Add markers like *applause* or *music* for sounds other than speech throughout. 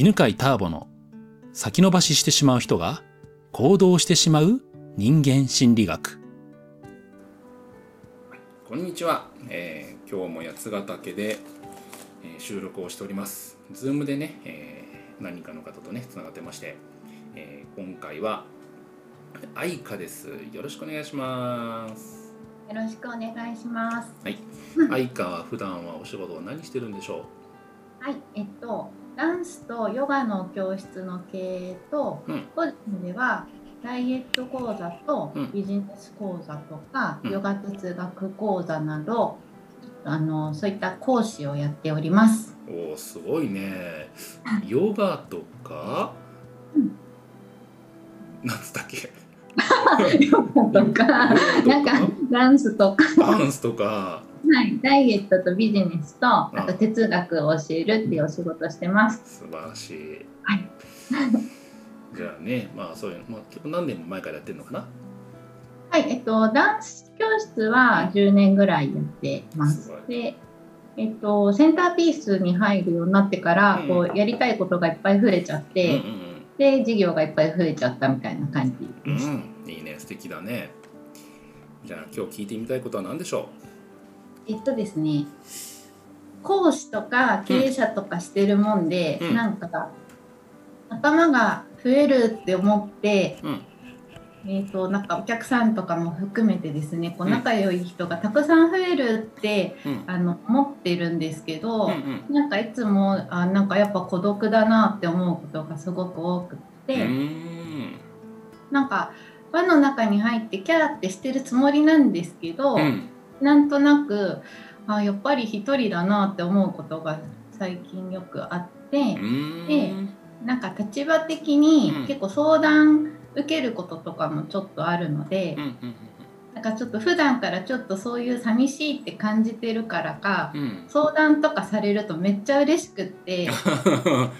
犬飼ターボの先延ばししてしまう人が行動してしまう人間心理学。こんにちは、えー、今日も八ヶ岳で、えー、収録をしております。ズームでね、えー、何人かの方とねつながってまして、えー、今回は愛花です。よろしくお願いします。よろしくお願いします。はい。*laughs* 愛花は普段はお仕事を何してるんでしょう？はい。えっとダンスとヨガの教室の経営と、うん、個人ではダイエット講座とビジネス講座とか、うん、ヨガ哲学講座などあのそういった講師をやっております。おすごいね。ヨガとか、うん、なんつったっけ？*laughs* ヨガとか？なんかダンスとか。ダンスとかはい、ダイエットとビジネスとあと哲学を教えるっていうお仕事してます。素晴らしい。はい。*laughs* じゃあね、まあそういう、まあ結構何年も前からやってるのかな？はい、えっとダンス教室は10年ぐらいやってます。で、えっとセンターピースに入るようになってから、うん、こうやりたいことがいっぱい増えちゃって、うんうんうん、で授業がいっぱい増えちゃったみたいな感じです。うん、いいね、素敵だね。じゃあ今日聞いてみたいことは何でしょう？えっとですね講師とか経営者とかしてるもんで、うん、なんか頭が増えるって思って、うん、えーと、なんかお客さんとかも含めてですねこう仲良い人がたくさん増えるって、うん、あの思ってるんですけど、うんうん、なんかいつもあなんかやっぱ孤独だなって思うことがすごく多くって、ん。なんか輪の中に入ってキャーってしてるつもりなんですけど、うんなんとなくあやっぱり一人だなって思うことが最近よくあってでなんか立場的に結構相談受けることとかもちょっとあるので、なんかちょっと普段からちょっとそういう寂しいって感じてるからか、うん、相談とかされるとめっちゃ嬉しくって張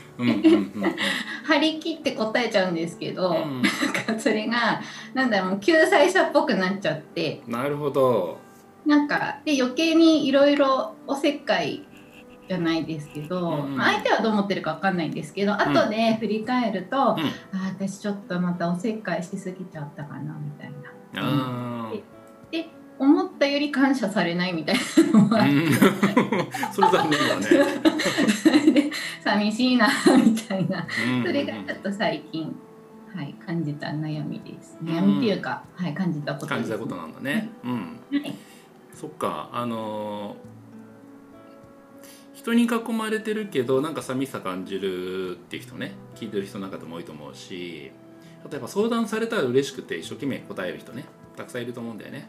り切って答えちゃうんですけど、うん、なんかそれがなんだろう救済者っぽくなっちゃって。なるほどなんかで余計にいろいろおせっかいじゃないですけど、うん、相手はどう思ってるか分かんないんですけど、うん、後で振り返ると、うん、あ私ちょっとまたおせっかいしすぎちゃったかなみたいな。でで思ったより感謝されないみたいなのもあって、*laughs* それ残念だね。*laughs* で寂しいなみたいな、それがちょっと最近。はい、感じた悩みです。悩みっていうか、はい、感じたこと、ね、感じたことなんだね。うん。はいそっかあの人に囲まれてるけどなんか寂しさ感じるっていう人ね。聞いてる人の中でも多いと思うし例えば相談されたら嬉しくて一生懸命答える人ね。たくさんいると思うんだよね。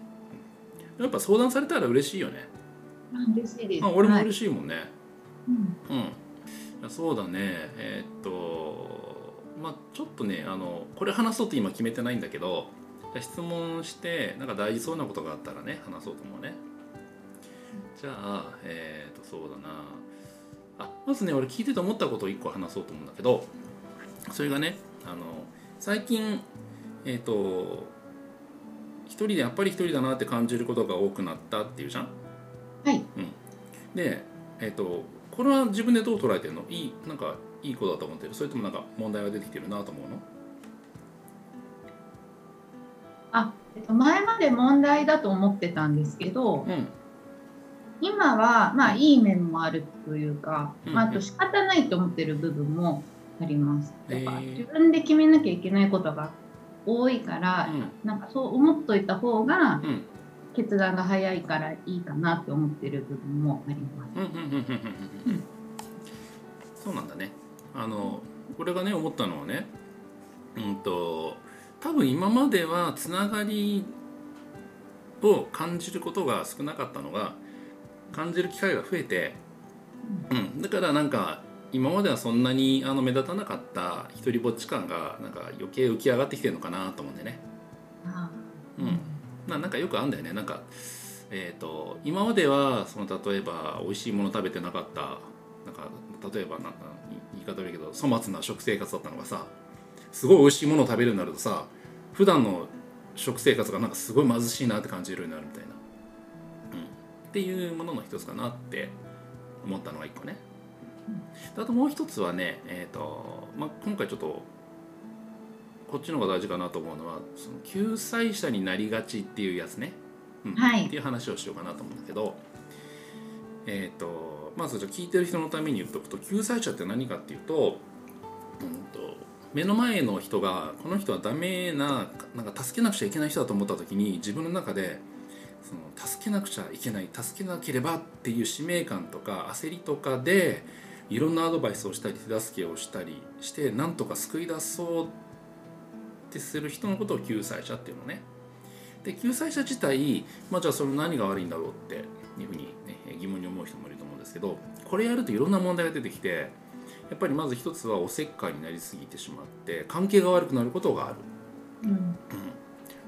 やっぱ相談されたら嬉しいよね。嬉しいです、あ、俺も嬉しいもんね、はい、うん、そうだね。えー、っとまあちょっとねあのこれ話そうと今決めてないんだけど質問してなんか大事そうなことがあったらね話そうと思うね。じゃあえっ、ー、とそうだな。あまずね俺聞いてて思ったことを1個話そうと思うんだけどそれがねあの最近えっ、ー、と一人でやっぱり一人だなって感じることが多くなったっていうじゃん？はい、うん、でえっ、ー、とこれは自分でどう捉えてるの？いいなんかいい子だと思ってる？それともなんか問題が出てきてるなと思うの？えっと、前まで問題だと思ってたんですけど、うん、今はまあいい面もあるというか、うんうん、まあ、あと仕方ないと思ってる部分もあります。やっぱ自分で決めなきゃいけないことが多いから、うん、なんかそう思っといた方が、決断が早いからいいかなって思ってる部分もあります。そうなんだね。あのこれがね思ったのはね、うんと多分今まではつながりを感じることが少なかったのが感じる機会が増えて、うん、だからなんか今まではそんなにあの目立たなかった一人ぼっち感がなんか余計浮き上がってきてるのかなと思うんでね。うん、ななんかよくあるんだよね。なんか、えーと、今まではその例えば美味しいもの食べてなかったなんか例えばなんか言い方悪いけど粗末な食生活だったのがさすごい美味しいものを食べるようになるとさ普段の食生活がなんかすごい貧しいなって感じるようになるみたいな、うん、っていうものの一つかなって思ったのが一個ね。あともう一つはね、えーとまあ、今回ちょっとこっちの方が大事かなと思うのはその救済者になりがちっていうやつね、うん。はい、っていう話をしようかなと思うんだけど、えーと、まずじゃ聞いてる人のために言っとくと救済者って何かっていうと,、うんと、目の前の人がこの人はダメななんか助けなくちゃいけない人だと思った時に自分の中でその助けなくちゃいけない助けなければっていう使命感とか焦りとかでいろんなアドバイスをしたり手助けをしたりしてなんとか救い出そうってする人のことを救済者っていうのね。で救済者自体、まあ、じゃあその何が悪いんだろうっていうふうに、ね、疑問に思う人もいると思うんですけどこれやるといろんな問題が出てきてやっぱりまず一つはおせっかいになりすぎてしまって関係が悪くなることがある。うん、うん、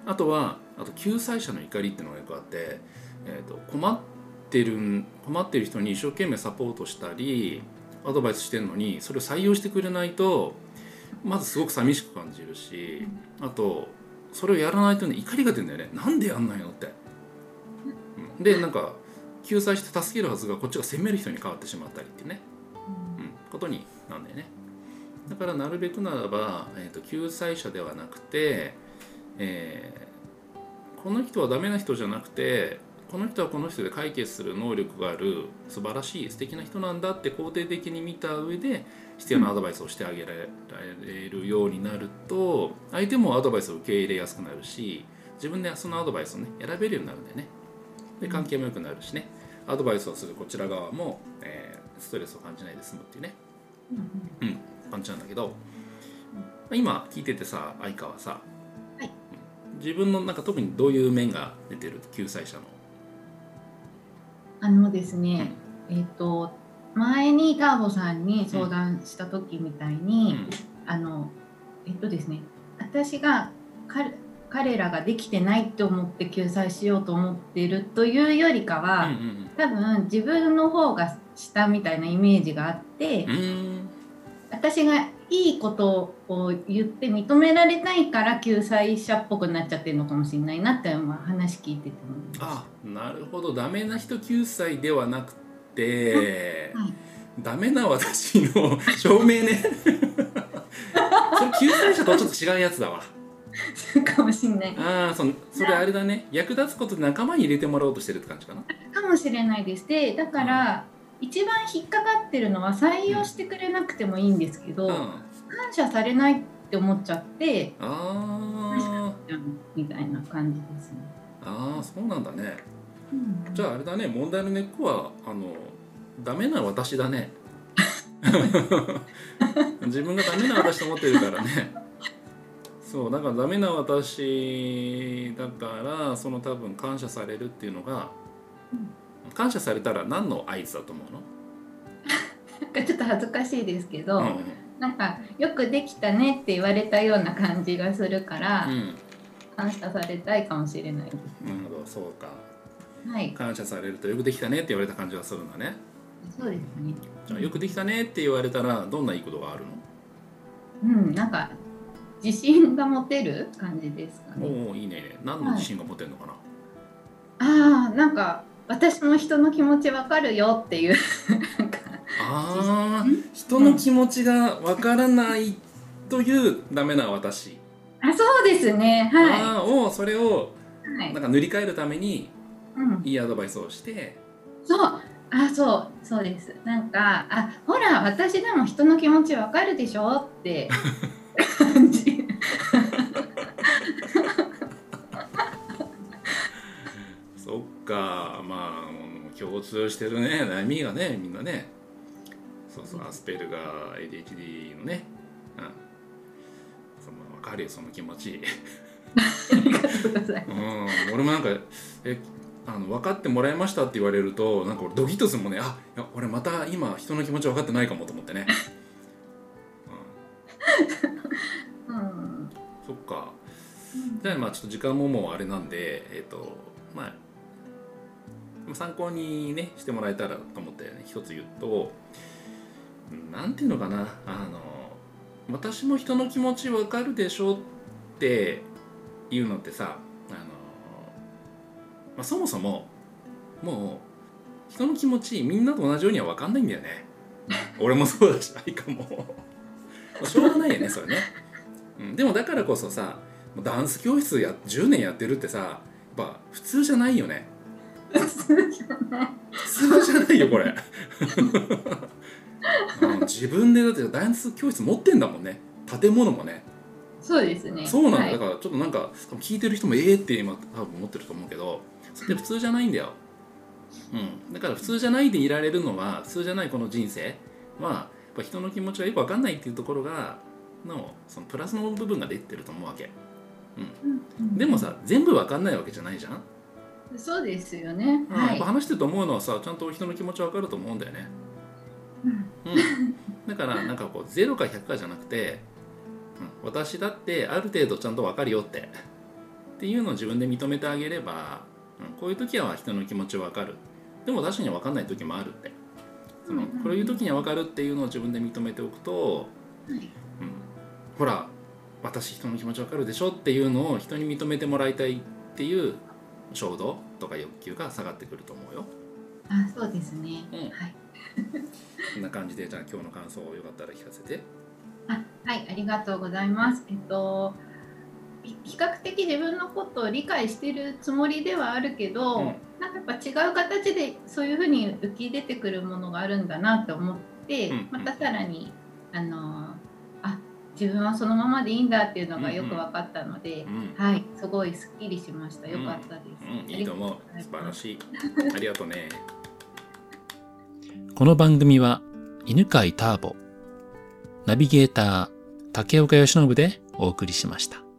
あとはあと救済者の怒りっていうのがよくあって、えーと、と困ってる困ってる人に一生懸命サポートしたりアドバイスしてるのにそれを採用してくれないとまずすごく寂しく感じるしあとそれをやらないとね怒りが出るんだよね。なんでやんないのって。でなんか救済して助けるはずがこっちが責める人に変わってしまったりってね、うん、ことになんだよね。だからなるべくならば、えーと、救済者ではなくて、えー、この人はダメな人じゃなくてこの人はこの人で解決する能力がある素晴らしい素敵な人なんだって肯定的に見た上で必要なアドバイスをしてあげられるようになると相手もアドバイスを受け入れやすくなるし自分でそのアドバイスをね選べるようになるんでねで関係も良くなるしねアドバイスをするこちら側も、え、ストレスを感じないで済むっていうね。うん感じなんだけど今聞いててさ相川さ、はい、自分のなんか特にどういう面が出てる？救済者の。あのですね、えっ、ー、と前にターボさんに相談した時みたいに、うん、あのえっとですね私が彼らができてないって思って救済しようと思っているというよりかは、うんうんうん、多分自分の方が下みたいなイメージがあって、私がいいことを言って認められないから救済者っぽくなっちゃってるのかもしれないなって、まあ、話聞いてて思いあなるほど。ダメな人救済ではなくて、はい、ダメな私の証明ね。*laughs* それ救済者とはちょっと違うやつだわ。そうかもしんない。ああそそれあれだね。役立つことで仲間に入れてもらおうとしてるって感じかな。かもしれないです。でだから、一番引っかかってるのは採用してくれなくてもいいんですけど、うん、感謝されないって思っちゃってああみたいな感じですね。ああそうなんだね、うん、じゃああれだね問題の根っこはあのダメな私だね。*laughs* 自分がダメな私と思ってるからね。そうだからダメな私だからその多分感謝されるっていうのが、うん感謝されたら何の合図だと思うの？なんかちょっと恥ずかしいですけど、うん、なんかよくできたねって言われたような感じがするから、うん、感謝されたいかもしれないです、なるほどそうか、はい、感謝されるとよくできたねって言われた感じがするんだね。そうですね。じゃあよくできたねって言われたらどんないいことがあるの？うんなんか自信が持てる感じですかね。おおいいね。何の自信が持てるのかな、はい、ああなんか私も人の気持ちわかるよっていう。ああ人の気持ちがわからないというダメな私。あそうですね。はい。あをそれをなんか塗り替えるためにいいアドバイスをして、うん、そう。あそう。そうです。なんかあほら私でも人の気持ちわかるでしょって共通してるね。悩みがねみんなね。そうそうアスペルガー ADHD のね。うん。その分かるよその気持ち。うん、俺もなんかえあの分かってもらいましたって言われるとなんか俺ドキッとするもんね。あいや俺また今人の気持ち分かってないかもと思ってね、うん、うん、そっか。じゃあまあちょっと時間ももうあれなんでえっ、ー、とまあ参考にねしてもらえたらと思ってね。一つ言うと何ていうのかな。あの私も人の気持ちわかるでしょっていうのってさあの、まあ、そもそももう人の気持ちみんなと同じようには分かんないんだよね。*laughs* 俺もそうだし愛かも。しょうがないよねそれね、うん、でもだからこそさダンス教室や10年やってるってさやっぱ普通じゃないよね普通じゃないよこれ、*laughs* うん、自分でだってダンス教室持ってんだもんね。建物もね。そうですね。そうなんだ、はい、だからちょっとなんか聞いてる人もええって今多分思ってると思うけど。それって普通じゃないんだよ、うん、だから普通じゃないでいられるのは普通じゃないこの人生はやっぱ人の気持ちがよく分かんないっていうところがのそのプラスの部分が出てると思うわけ、うん、でもさ全部分かんないわけじゃないじゃんそうですよね、うん、はい、話してると思うのはさちゃんと人の気持ち分かると思うんだよね、うん、だからなんかこう0か100かじゃなくて、うん、私だってある程度ちゃんと分かるよってっていうのを自分で認めてあげれば、うん、こういう時は人の気持ち分かる。でも確かに分かんない時もあるって。そのこういう時には分かるっていうのを自分で認めておくと、うん、ほら私人の気持ち分かるでしょっていうのを人に認めてもらいたいっていう衝動とか欲求が下がってくると思うよ。あそうですね、うん、はい *laughs* こんな感じでじゃあ今日の感想をよかったら聞かせて。あはいありがとうございます。えっと比較的自分のことを理解してるつもりではあるけど、うん、なんかやっぱ違う形でそういうふうに浮き出てくるものがあるんだなと思って、うん、またさらにあのあ自分はそのままでいいんだっていうのがよく分かったので、うん。うん、はいすごいすっきりしました。よかったです、うん、いいと思う。素晴らしい。ありがとうね。*laughs* この番組は犬飼ターボナビゲーター竹岡由伸でお送りしました